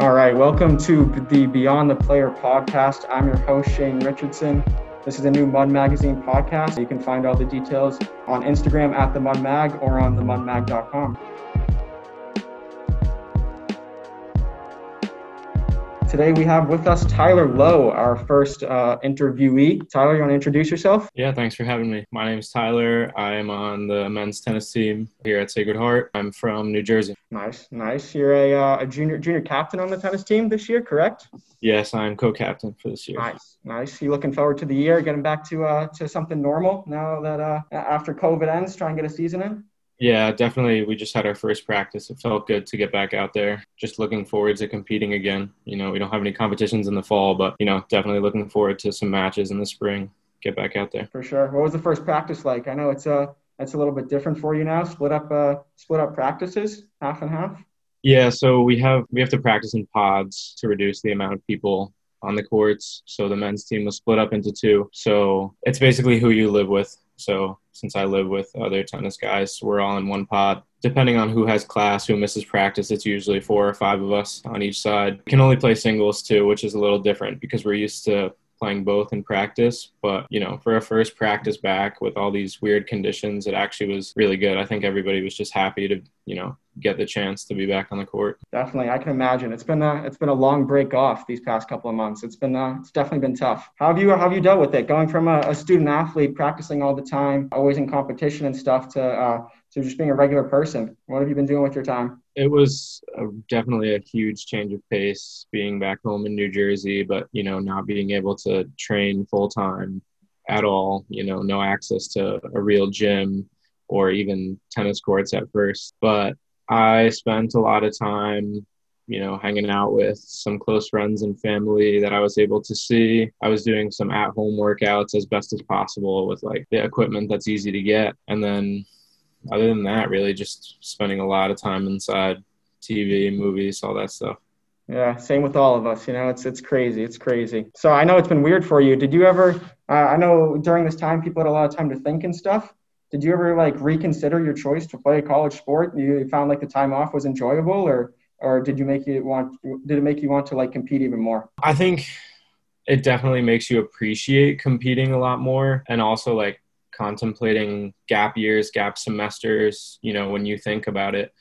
All right, welcome to the Beyond the Player podcast. I'm your host, Shane Richardson. This is a new Mud Magazine podcast. You can find all the details on Instagram at the Mud Mag or on themudmag.com. Today we have with us Tyler Lowe, our first uh, interviewee. Tyler, you want to introduce yourself? Yeah, thanks for having me. My name is Tyler. I am on the men's tennis team here at Sacred Heart. I'm from New Jersey. Nice, nice. You're a, uh, a junior junior captain on the tennis team this year, correct? Yes, I'm co-captain for this year. Nice, nice. You looking forward to the year, getting back to uh, to something normal now that uh, after COVID ends, try and get a season in? Yeah, definitely. We just had our first practice. It felt good to get back out there. Just looking forward to competing again. You know, we don't have any competitions in the fall, but, you know, definitely looking forward to some matches in the spring. Get back out there. For sure. What was the first practice like? I know it's a uh, it's a little bit different for you now. Split up uh split up practices, half and half. Yeah, so we have we have to practice in pods to reduce the amount of people on the courts. So the men's team was split up into two. So it's basically who you live with. So since I live with other tennis guys, we're all in one pod. Depending on who has class, who misses practice, it's usually four or five of us on each side. We can only play singles too, which is a little different because we're used to playing both in practice. But, you know, for a first practice back with all these weird conditions, it actually was really good. I think everybody was just happy to, you know, get the chance to be back on the court. Definitely. I can imagine. It's been a it's been a long break off these past couple of months. It's been uh, it's definitely been tough. How have you how have you dealt with it? Going from a, a student athlete practicing all the time, always in competition and stuff to uh, to just being a regular person. What have you been doing with your time? It was a, definitely a huge change of pace being back home in New Jersey, but you know, not being able to train full time at all, you know, no access to a real gym or even tennis courts at first. But I spent a lot of time you know, hanging out with some close friends and family that I was able to see. I was doing some at home workouts as best as possible with like the equipment that's easy to get. And then other than that, really just spending a lot of time inside TV, movies, all that stuff. Yeah, same with all of us. You know, it's it's crazy. It's crazy. So I know it's been weird for you. Did you ever? Uh, I know during this time people had a lot of time to think and stuff. Did you ever like reconsider your choice to play a college sport? You found like the time off was enjoyable, or or did you make you want? Did it make you want to like compete even more? I think it definitely makes you appreciate competing a lot more, and also like contemplating gap years, gap semesters, you know, when you think about it,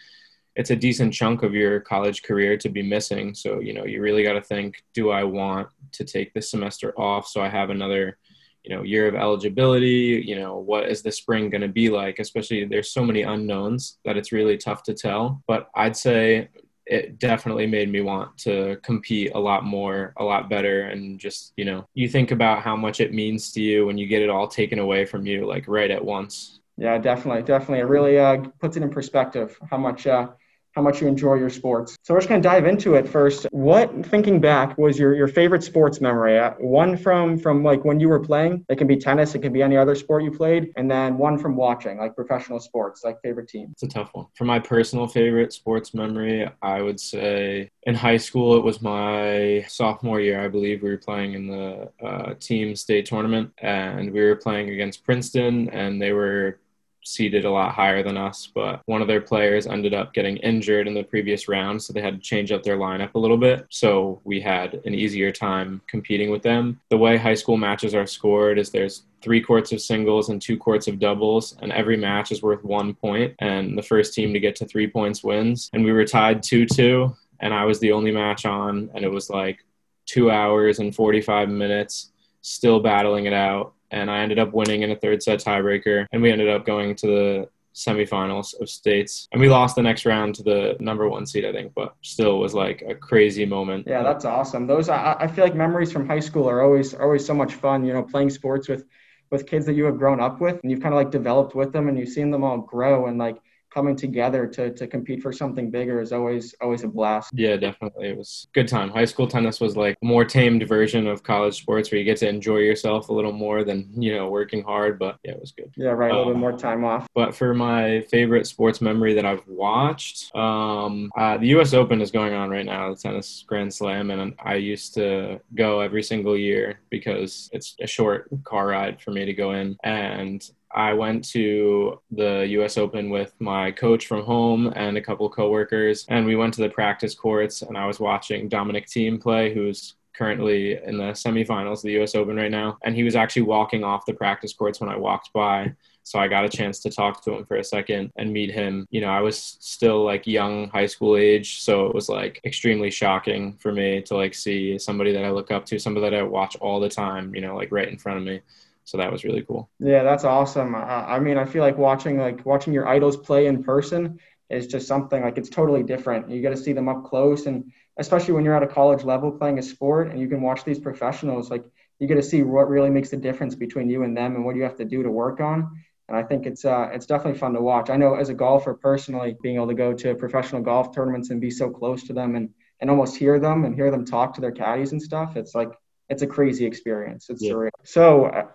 it's a decent chunk of your college career to be missing. So, you know, you really got to think, do I want to take this semester off so I have another, you know, year of eligibility? You know, what is the spring going to be like? Especially there's so many unknowns that it's really tough to tell. But I'd say it definitely made me want to compete a lot more, a lot better. And just, you know, you think about how much it means to you when you get it all taken away from you, like right at once. Yeah, definitely. Definitely. It really uh, puts it in perspective how much, uh, how much you enjoy your sports. So we're just going to dive into it first. What, thinking back, was your, your favorite sports memory? Uh, one from from like when you were playing. It can be tennis. It can be any other sport you played. And then one from watching, like professional sports, like favorite team. It's a tough one. For my personal favorite sports memory, I would say in high school it was my sophomore year. I believe we were playing in the uh, team state tournament, and we were playing against Princeton, and they were seeded a lot higher than us, but one of their players ended up getting injured in the previous round, so they had to change up their lineup a little bit. So we had an easier time competing with them. The way high school matches are scored is there's three courts of singles and two courts of doubles, and every match is worth one point, and the first team to get to three points wins. And we were tied 2 2, and I was the only match on, and it was like two hours and 45 minutes still battling it out and I ended up winning in a third set tiebreaker, and we ended up going to the semifinals of states. And we lost the next round to the number one seed i think but still was like a crazy moment. Yeah that's awesome. Those i, I feel like memories from high school are always always so much fun you know playing sports with with kids that you have grown up with and you've kind of like developed with them and you've seen them all grow and like coming together to, to compete for something bigger is always always a blast. Yeah, definitely. It was good time. High school tennis was like a more tamed version of college sports where you get to enjoy yourself a little more than, you know, working hard, but yeah, it was good. Yeah, right. A little bit more time off. But for my favorite sports memory that I've watched, um, uh, the US Open is going on right now, the tennis grand slam, and I used to go every single year because it's a short car ride for me to go in. And I went to the US Open with my coach from home and a couple coworkers, and we went to the practice courts, and I was watching Dominic Thiem play, who's currently in the semifinals of the US Open right now. And he was actually walking off the practice courts when I walked by. So I got a chance to talk to him for a second and meet him. You know, I was still like young, high school age. So it was like extremely shocking for me to like see somebody that I look up to, somebody that I watch all the time, you know, like right in front of me so that was really cool yeah that's awesome uh, i mean i feel like watching like watching your idols play in person is just something like it's totally different you get to see them up close and especially when you're at a college level playing a sport and you can watch these professionals like you get to see what really makes the difference between you and them and what you have to do to work on and I think it's uh, it's definitely fun to watch. I know as a golfer personally, being able to go to professional golf tournaments and be so close to them and and almost hear them and hear them talk to their caddies and stuff, it's like it's a crazy experience. It's yeah. surreal. So.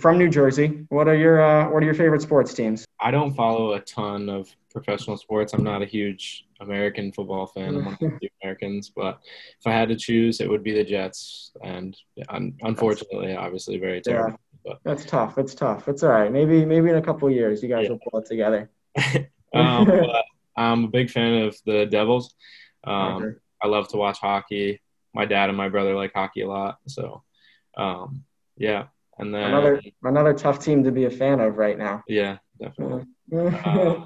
From New Jersey. What are your uh, what are your favorite sports teams? I don't follow a ton of professional sports. I'm not a huge American football fan among the Americans, but if I had to choose, it would be the Jets. And unfortunately, that's, obviously, very terrible. Yeah, but. That's tough. It's tough. It's all right. Maybe maybe in a couple years, you guys yeah. will pull it together. um, I'm a big fan of the Devils. Um, I love to watch hockey. My dad and my brother like hockey a lot, so um, yeah. And then another another tough team to be a fan of right now. Yeah, definitely. uh,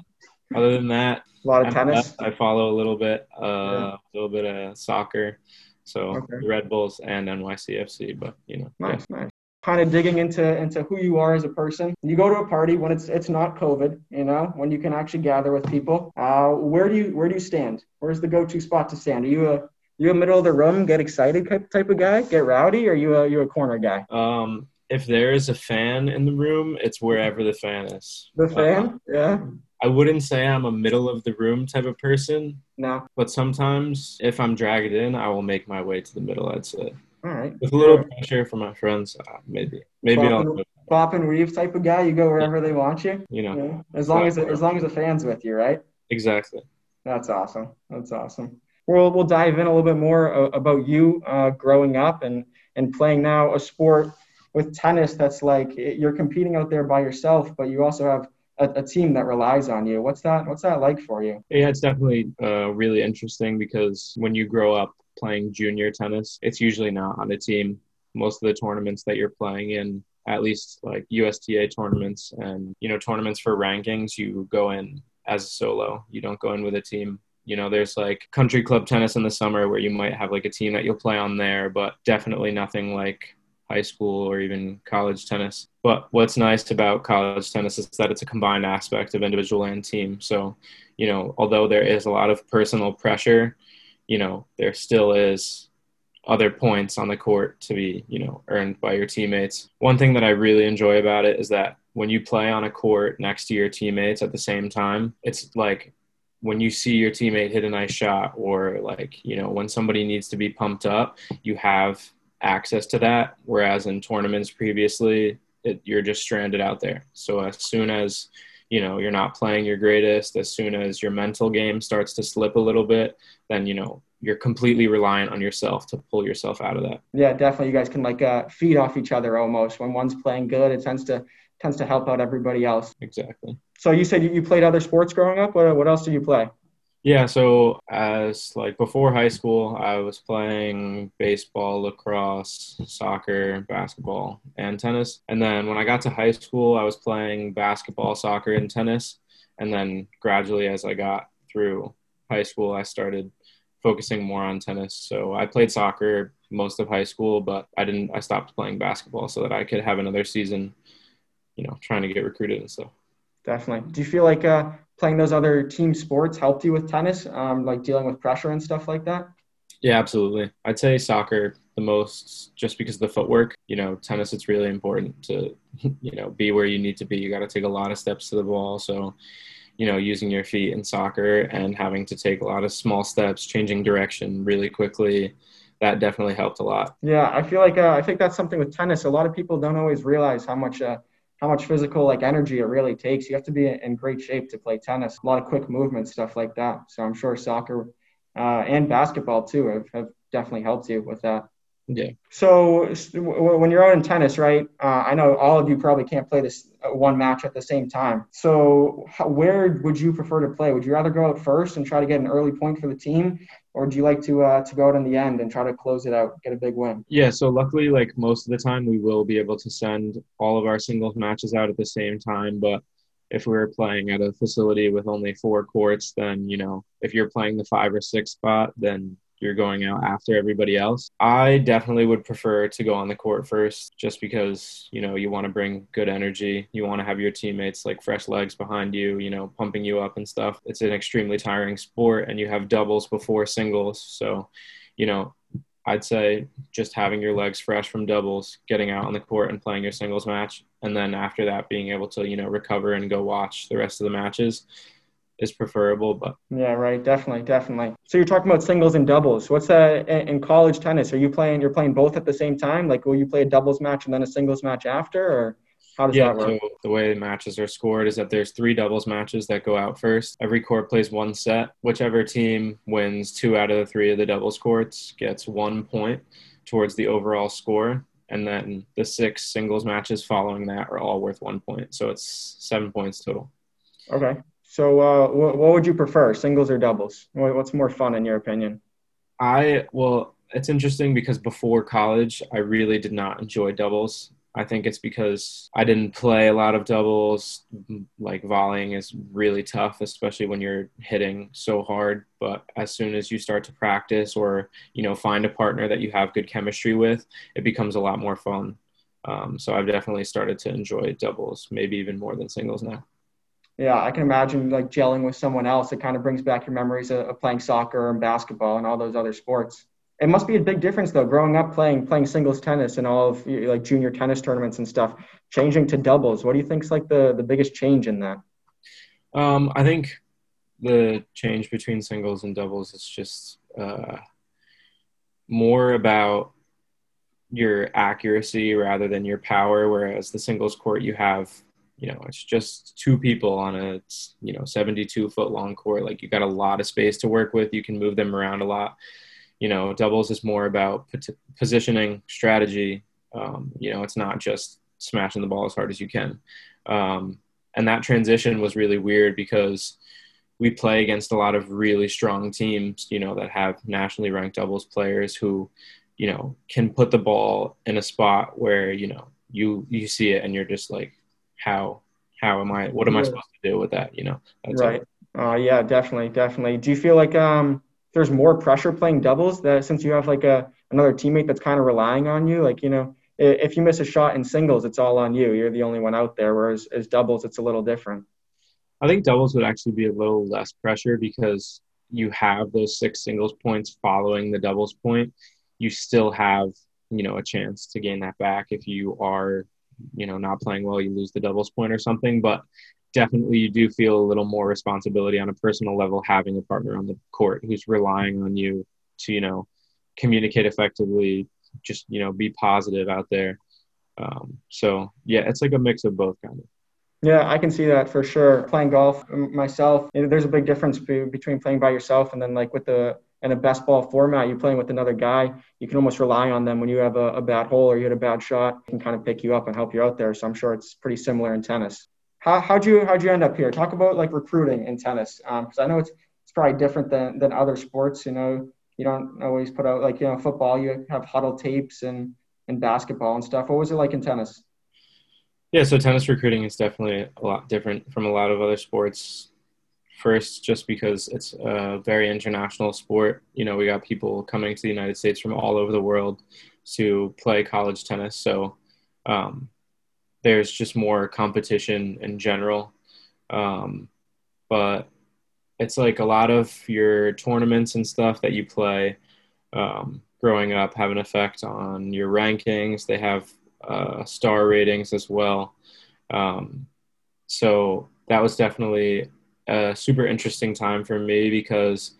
other than that, a lot of tennis. I follow a little bit, uh, yeah. a little bit of soccer. So okay. Red Bulls and NYCFC, but you know, nice, yeah. nice. Kind of digging into into who you are as a person. You go to a party when it's it's not COVID, you know, when you can actually gather with people. Uh, where do you where do you stand? Where's the go-to spot to stand? Are you a you a middle of the room, get excited type of guy, get rowdy, or are you a you a corner guy? Um, if there is a fan in the room, it's wherever the fan is. The fan, uh, yeah. I wouldn't say I'm a middle of the room type of person. No. But sometimes if I'm dragged in, I will make my way to the middle, I'd say. All right. With a little pressure from my friends, uh, maybe. Maybe bop I'll. And, bop and weave type of guy. You go wherever yeah. they want you. You know. Yeah. As long as as long as the fans with you, right? Exactly. That's awesome. That's awesome. We'll we'll dive in a little bit more uh, about you uh, growing up and and playing now a sport with tennis that's like you're competing out there by yourself, but you also have a, a, team that relies on you. What's that? What's that like for you? Yeah, it's definitely uh, really interesting because when you grow up playing junior tennis, it's usually not on a team. Most of the tournaments that you're playing in, at least like USTA tournaments and you know tournaments for rankings, you go in as a solo. You don't go in with a team. You know, there's like country club tennis in the summer where you might have like a team that you'll play on there, but definitely nothing like high school or even college tennis. But what's nice about college tennis is that it's a combined aspect of individual and team. So, you know, although there is a lot of personal pressure, you know, there still is other points on the court to be, you know, earned by your teammates. One thing that I really enjoy about it is that when you play on a court next to your teammates at the same time, it's like when you see your teammate hit a nice shot or like, you know, when somebody needs to be pumped up, you have access to that. Whereas in tournaments previously, it, you're just stranded out there. So as soon as you know you're not playing your greatest, as soon as your mental game starts to slip a little bit, then you know you're completely reliant on yourself to pull yourself out of that. Yeah, definitely. You guys can like uh, feed off each other almost. When one's playing good, it tends to tends to help out everybody else. Exactly. So you said you, you played other sports growing up. What what else did you play? Yeah, so as like before high school, I was playing baseball, lacrosse, soccer, basketball, and tennis. And then when I got to high school, I was playing basketball, soccer, and tennis. And then gradually, as I got through high school, I started focusing more on tennis. So I played soccer most of high school, but I didn't. I stopped playing basketball so that I could have another season, you know, trying to get recruited and stuff. Definitely. Do you feel like uh, playing those other team sports helped you with tennis, um, like dealing with pressure and stuff like that? Yeah, absolutely. I'd say soccer the most just because of the footwork. You know, tennis, it's really important to, you know, be where you need to be. You got to take a lot of steps to the ball. So, you know, using your feet in soccer and having to take a lot of small steps, changing direction really quickly, that definitely helped a lot. Yeah, I feel like uh, I think that's something with tennis. A lot of people don't always realize how much uh, how much physical like energy it really takes. You have to be in great shape to play tennis. A lot of quick movement stuff like that. So I'm sure soccer uh, and basketball too have, have definitely helped you with that. Yeah. So when you're out in tennis, right? Uh, I know all of you probably can't play this uh, one match at the same time. So how, where would you prefer to play? Would you rather go out first and try to get an early point for the team, or do you like to uh, to go out in the end and try to close it out, get a big win? Yeah. So luckily, like most of the time, we will be able to send all of our singles matches out at the same time, but if we were playing at a facility with only four courts, then you know if you're playing the five or six spot, then you're going out after everybody else. I definitely would prefer to go on the court first just because, you know, you want to bring good energy. You want to have your teammates like fresh legs behind you, you know, pumping you up and stuff. It's an extremely tiring sport and you have doubles before singles. So, you know, I'd say just having your legs fresh from doubles, getting out on the court and playing your singles match, and then after that being able to, you know, recover and go watch the rest of the matches is preferable. But yeah, right, definitely, definitely. So you're talking about singles and doubles. What's that in college tennis? Are you playing? You're playing both at the same time? Like, will you play a doubles match and then a singles match after, or how does yeah, that work? So the way the matches are scored is that there's three doubles matches that go out first. Every court plays one set. Whichever team wins two out of the three of the doubles courts gets one point towards the overall score. And then the six singles matches following that are all worth one point. So it's seven points total. Okay. So, uh, what, what would you prefer, singles or doubles? What's more fun in your opinion? I well, it's interesting because before college, I really did not enjoy doubles. I think it's because I didn't play a lot of doubles. Like volleying is really tough, especially when you're hitting so hard. But as soon as you start to practice or you know find a partner that you have good chemistry with, it becomes a lot more fun. Um, so I've definitely started to enjoy doubles, maybe even more than singles now yeah, I can imagine like gelling with someone else. It kind of brings back your memories of, of, playing soccer and basketball and all those other sports. It must be a big difference though, growing up playing playing singles tennis and all of like junior tennis tournaments and stuff, changing to doubles. What do you think's like the the biggest change in that? Um, I think the change between singles and doubles is just uh, more about your accuracy rather than your power. Whereas the singles court, you have you know it's just two people on a you know 72 foot long court. Like you got a lot of space to work with. You can move them around a lot. You know doubles is more about positioning strategy. Um, you know it's not just smashing the ball as hard as you can. Um, and that transition was really weird because we play against a lot of really strong teams you know that have nationally ranked doubles players who you know can put the ball in a spot where you know you you see it and you're just like how how am I what am I supposed to do with that? You know, That's right. Uh, yeah, definitely, definitely. Do you feel like um there's more pressure playing doubles that since you have like a another teammate that's kind of relying on you, like you know, if you miss a shot in singles, it's all on you. You're the only one out there. Whereas as doubles, it's a little different. I think doubles would actually be a little less pressure because you have those six singles points following the doubles point. You still have, you know, a chance to gain that back if you are you know not playing well you lose the doubles point or something but definitely you do feel a little more responsibility on a personal level having a partner on the court who's relying on you to you know communicate effectively just you know be positive out there um, so yeah it's like a mix of both kind of yeah, I can see that for sure. Playing golf myself, there's a big difference between playing by yourself and then like with the in a best ball format, you're playing with another guy, you can almost rely on them when you have a, a bad hole or you hit a bad shot, can kind of pick you up and help you out there. So I'm sure it's pretty similar in tennis. How, how'd you how'd you end up here? Talk about like recruiting in tennis, um, I know it's it's probably different than than other sports. You know, you don't always put out like you know football. You have Hudl tapes and and basketball and stuff. What was it like in tennis? Yeah, so tennis recruiting is definitely a lot different from a lot of other sports first just because it's a very international sport. You know, we got people coming to the United States from all over the world to play college tennis. So um, there's just more competition in general. Um, but it's like a lot of your tournaments and stuff that you play um, growing up have an effect on your rankings. They have uh, star ratings as well. Um, so that was definitely a super interesting time for me because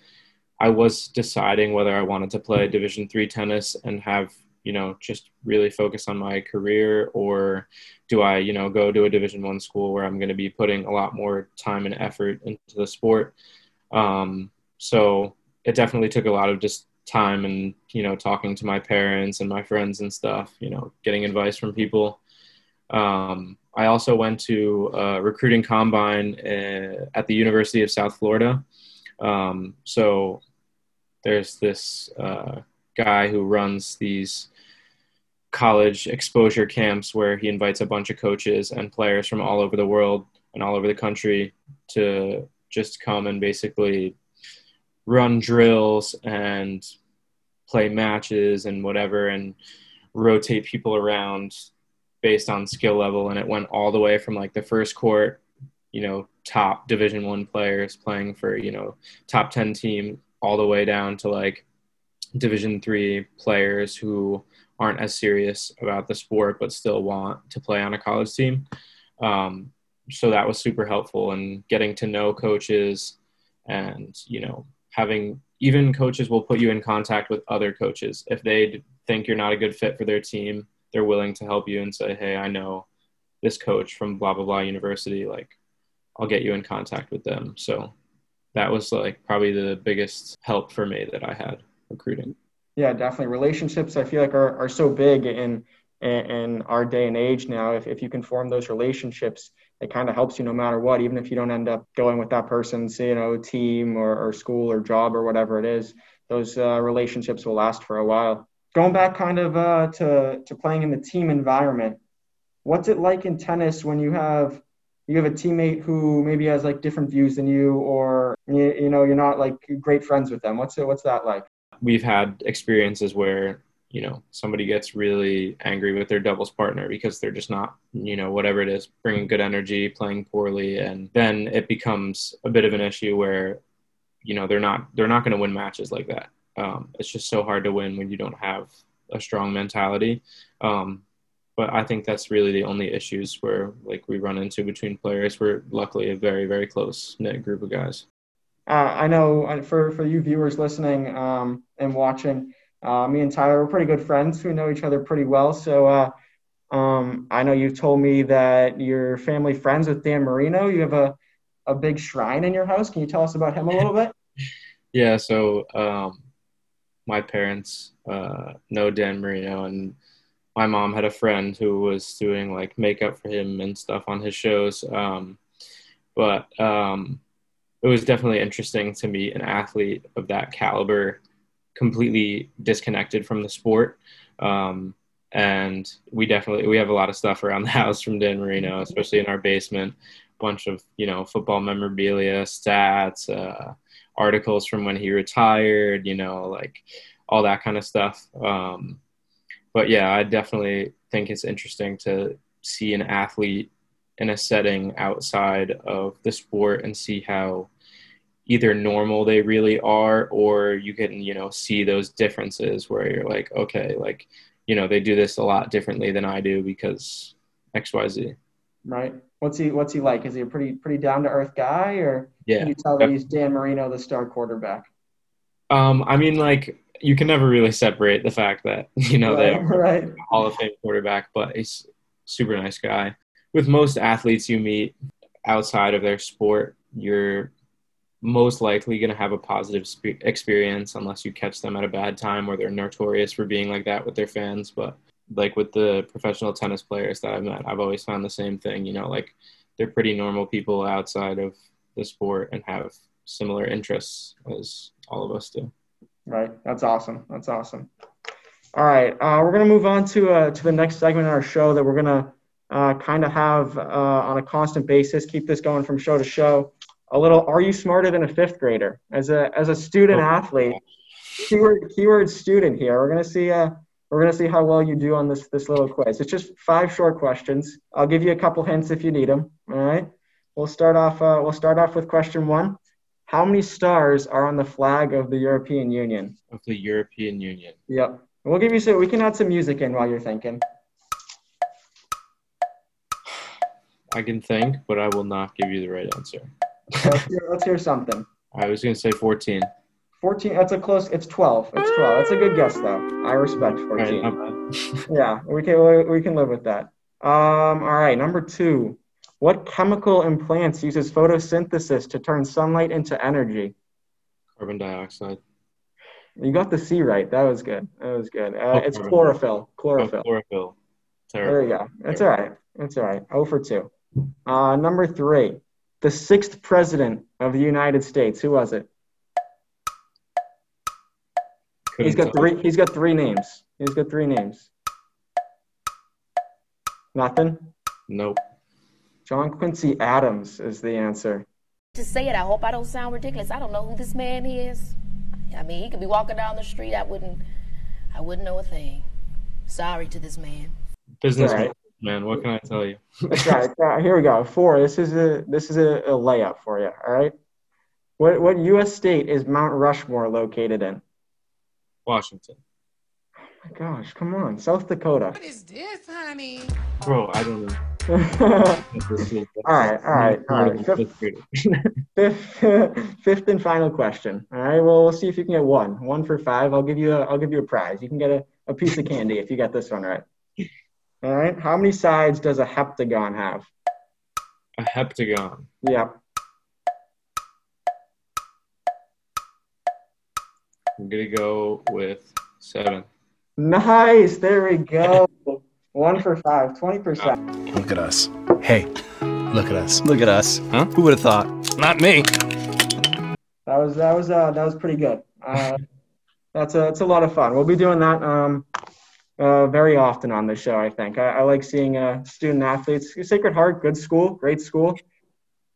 I was deciding whether I wanted to play Division three tennis and have you know just really focus on my career or do I you know go to a Division one school where I'm going to be putting a lot more time and effort into the sport. Um, so it definitely took a lot of just time and you know talking to my parents and my friends and stuff you know getting advice from people um, i also went to a recruiting combine uh, at the university of south florida. Um, so there's this uh, guy who runs these college exposure camps where he invites a bunch of coaches and players from all over the world and all over the country to just come and basically run drills and play matches and whatever and rotate people around based on skill level and it went all the way from like the first court you know top division 1 players playing for you know top 10 team all the way down to like division 3 players who aren't as serious about the sport but still want to play on a college team. Um, so that was super helpful and getting to know coaches and you know having even coaches will put you in contact with other coaches. If they think you're not a good fit for their team they're willing to help you and say hey i know this coach from blah blah blah university like i'll get you in contact with them so that was like probably the biggest help for me that i had recruiting yeah definitely relationships i feel like are, are so big in in our day and age now if, if you can form those relationships it kind of helps you no matter what, even if you don't end up going with that person's, you know, team or, or school or job or whatever it is. Those uh, relationships will last for a while. Going back kind of uh, to, to playing in the team environment, what's it like in tennis when you have you have a teammate who maybe has like different views than you or you, you know you're not like great friends with them? What's it what's that like? We've had experiences where you know somebody gets really angry with their doubles partner because they're just not you know whatever it is bringing good energy playing poorly and then it becomes a bit of an issue where you know they're not they're not going to win matches like that um, it's just so hard to win when you don't have a strong mentality um, but i think that's really the only issues where like we run into between players we're luckily a very very close knit group of guys uh, i know uh, for for you viewers listening um, and watching uh, me and Tyler were pretty good friends. We know each other pretty well. So uh, um, I know you've told me that you're family friends with Dan Marino. You have a, a big shrine in your house. Can you tell us about him a little bit? yeah. So um, my parents uh, know Dan Marino, and my mom had a friend who was doing like makeup for him and stuff on his shows. Um, but um, it was definitely interesting to meet an athlete of that caliber completely disconnected from the sport. Um, and we definitely we have a lot of stuff around the house from Dan Marino, especially in our basement. Bunch of you know football memorabilia, stats, uh, articles from when he retired. You know, like all that kind of stuff. Um, but yeah, I definitely think it's interesting to see an athlete in a setting outside of the sport and see how either normal they really are or you can you know see those differences where you're like okay like you know they do this a lot differently than i do because xyz right what's he what's he like? Is he a pretty pretty down to earth guy or yeah can you tell that he's dan marino the star quarterback? Um i mean like you can never really separate the fact that you know right, they right. hall of fame quarterback but he's super nice guy. With most athletes you meet outside of their sport you're most likely going to have a positive spe- experience unless you catch them at a bad time or they're notorious for being like that with their fans but like with the professional tennis players that I've met I've always found the same thing you know like they're pretty normal people outside of the sport and have similar interests as all of us do. Right. That's awesome. That's awesome. All right. Uh, we're going to move on to uh, to the next segment in our show that we're going to uh, kind of have uh, on a constant basis keep this going from show to show. A little are you smarter than a fifth grader? As a as a student oh. athlete keyword keyword student here we're going to see uh we're going to see how well you do on this this little quiz. It's just five short questions. I'll give you a couple hints if you need them all right? We'll start off uh, we'll start off with question one. How many stars are on the flag of the european union? Of the european union. Yep. We'll give you some we can add some music in while you're thinking. I can think but i will not give you the right answer. Let's, hear, let's hear something. I was going to say 14. 14, that's a close, it's 12. It's 12. That's a good guess, though. I respect 14. Right, yeah, we can, we can live with that. Um, all right, number two. What chemical in plants uses photosynthesis to turn sunlight into energy? Carbon dioxide. You got the C right. That was good. That was good. Uh, it's chlorophyll. Chlorophyll. Oh, chlorophyll. Terrible. There you go. That's all right. That's all right. Oh for two. Uh, number three, the sixth president of the United States. Who was it? He's got tell. three. He's got three names. He's got three names. Nothing. Nope. John Quincy Adams is the answer. to say it. I hope I don't sound ridiculous. I don't know who this man is. I mean, he could be walking down the street. I wouldn't, I wouldn't know a thing. Sorry to this man. Business All right. man. What can I tell you? That's right. Uh, here we go. Four. This is a this is a, a layup for you. All right. What what U.S. state is Mount Rushmore located in? Washington. Oh my gosh, come on, South Dakota. What is this, honey? Bro, I don't know. all right, all right, all right. Fifth, fifth, fifth and final question. All right. Well, we'll see if you can get one. One for five. I'll give you a I'll give you a prize. You can get a, a piece of candy if you get this one right. All right. How many sides does a heptagon have? A heptagon. Yep. I'm gonna go with seven. Nice. There we go. One for five. Twenty percent. Look at us. Hey, look at us. Look at us. Huh? Who would have thought? Not me. That was that was uh, that was pretty good. Uh, that's a that's a lot of fun. We'll be doing that um, uh, very often on the show. I think I, I like seeing uh, student athletes. Sacred Heart, good school, great school.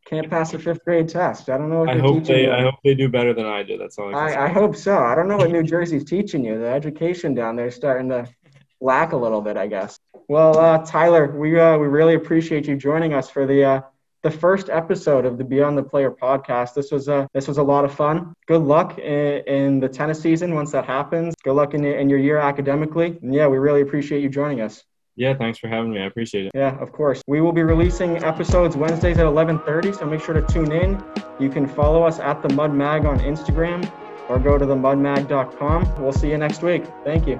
Can't pass a fifth grade test. I don't know what I hope teaching they you. I hope they do better than I do. That's all I can say. I, I hope so. I don't know what New Jersey's teaching you. The education down there is starting to lack a little bit, I guess. Well, uh, Tyler, we uh, we really appreciate you joining us for the uh, the first episode of the Beyond the Player podcast. This was a this was a lot of fun. Good luck in, in the tennis season once that happens. Good luck in, your- in your year academically. And yeah, we really appreciate you joining us. Yeah, thanks for having me. I appreciate it. Yeah, of course. We will be releasing episodes Wednesdays at 11:30, so make sure to tune in. You can follow us at the Mud Mag on Instagram or go to themudmag.com. We'll see you next week. Thank you.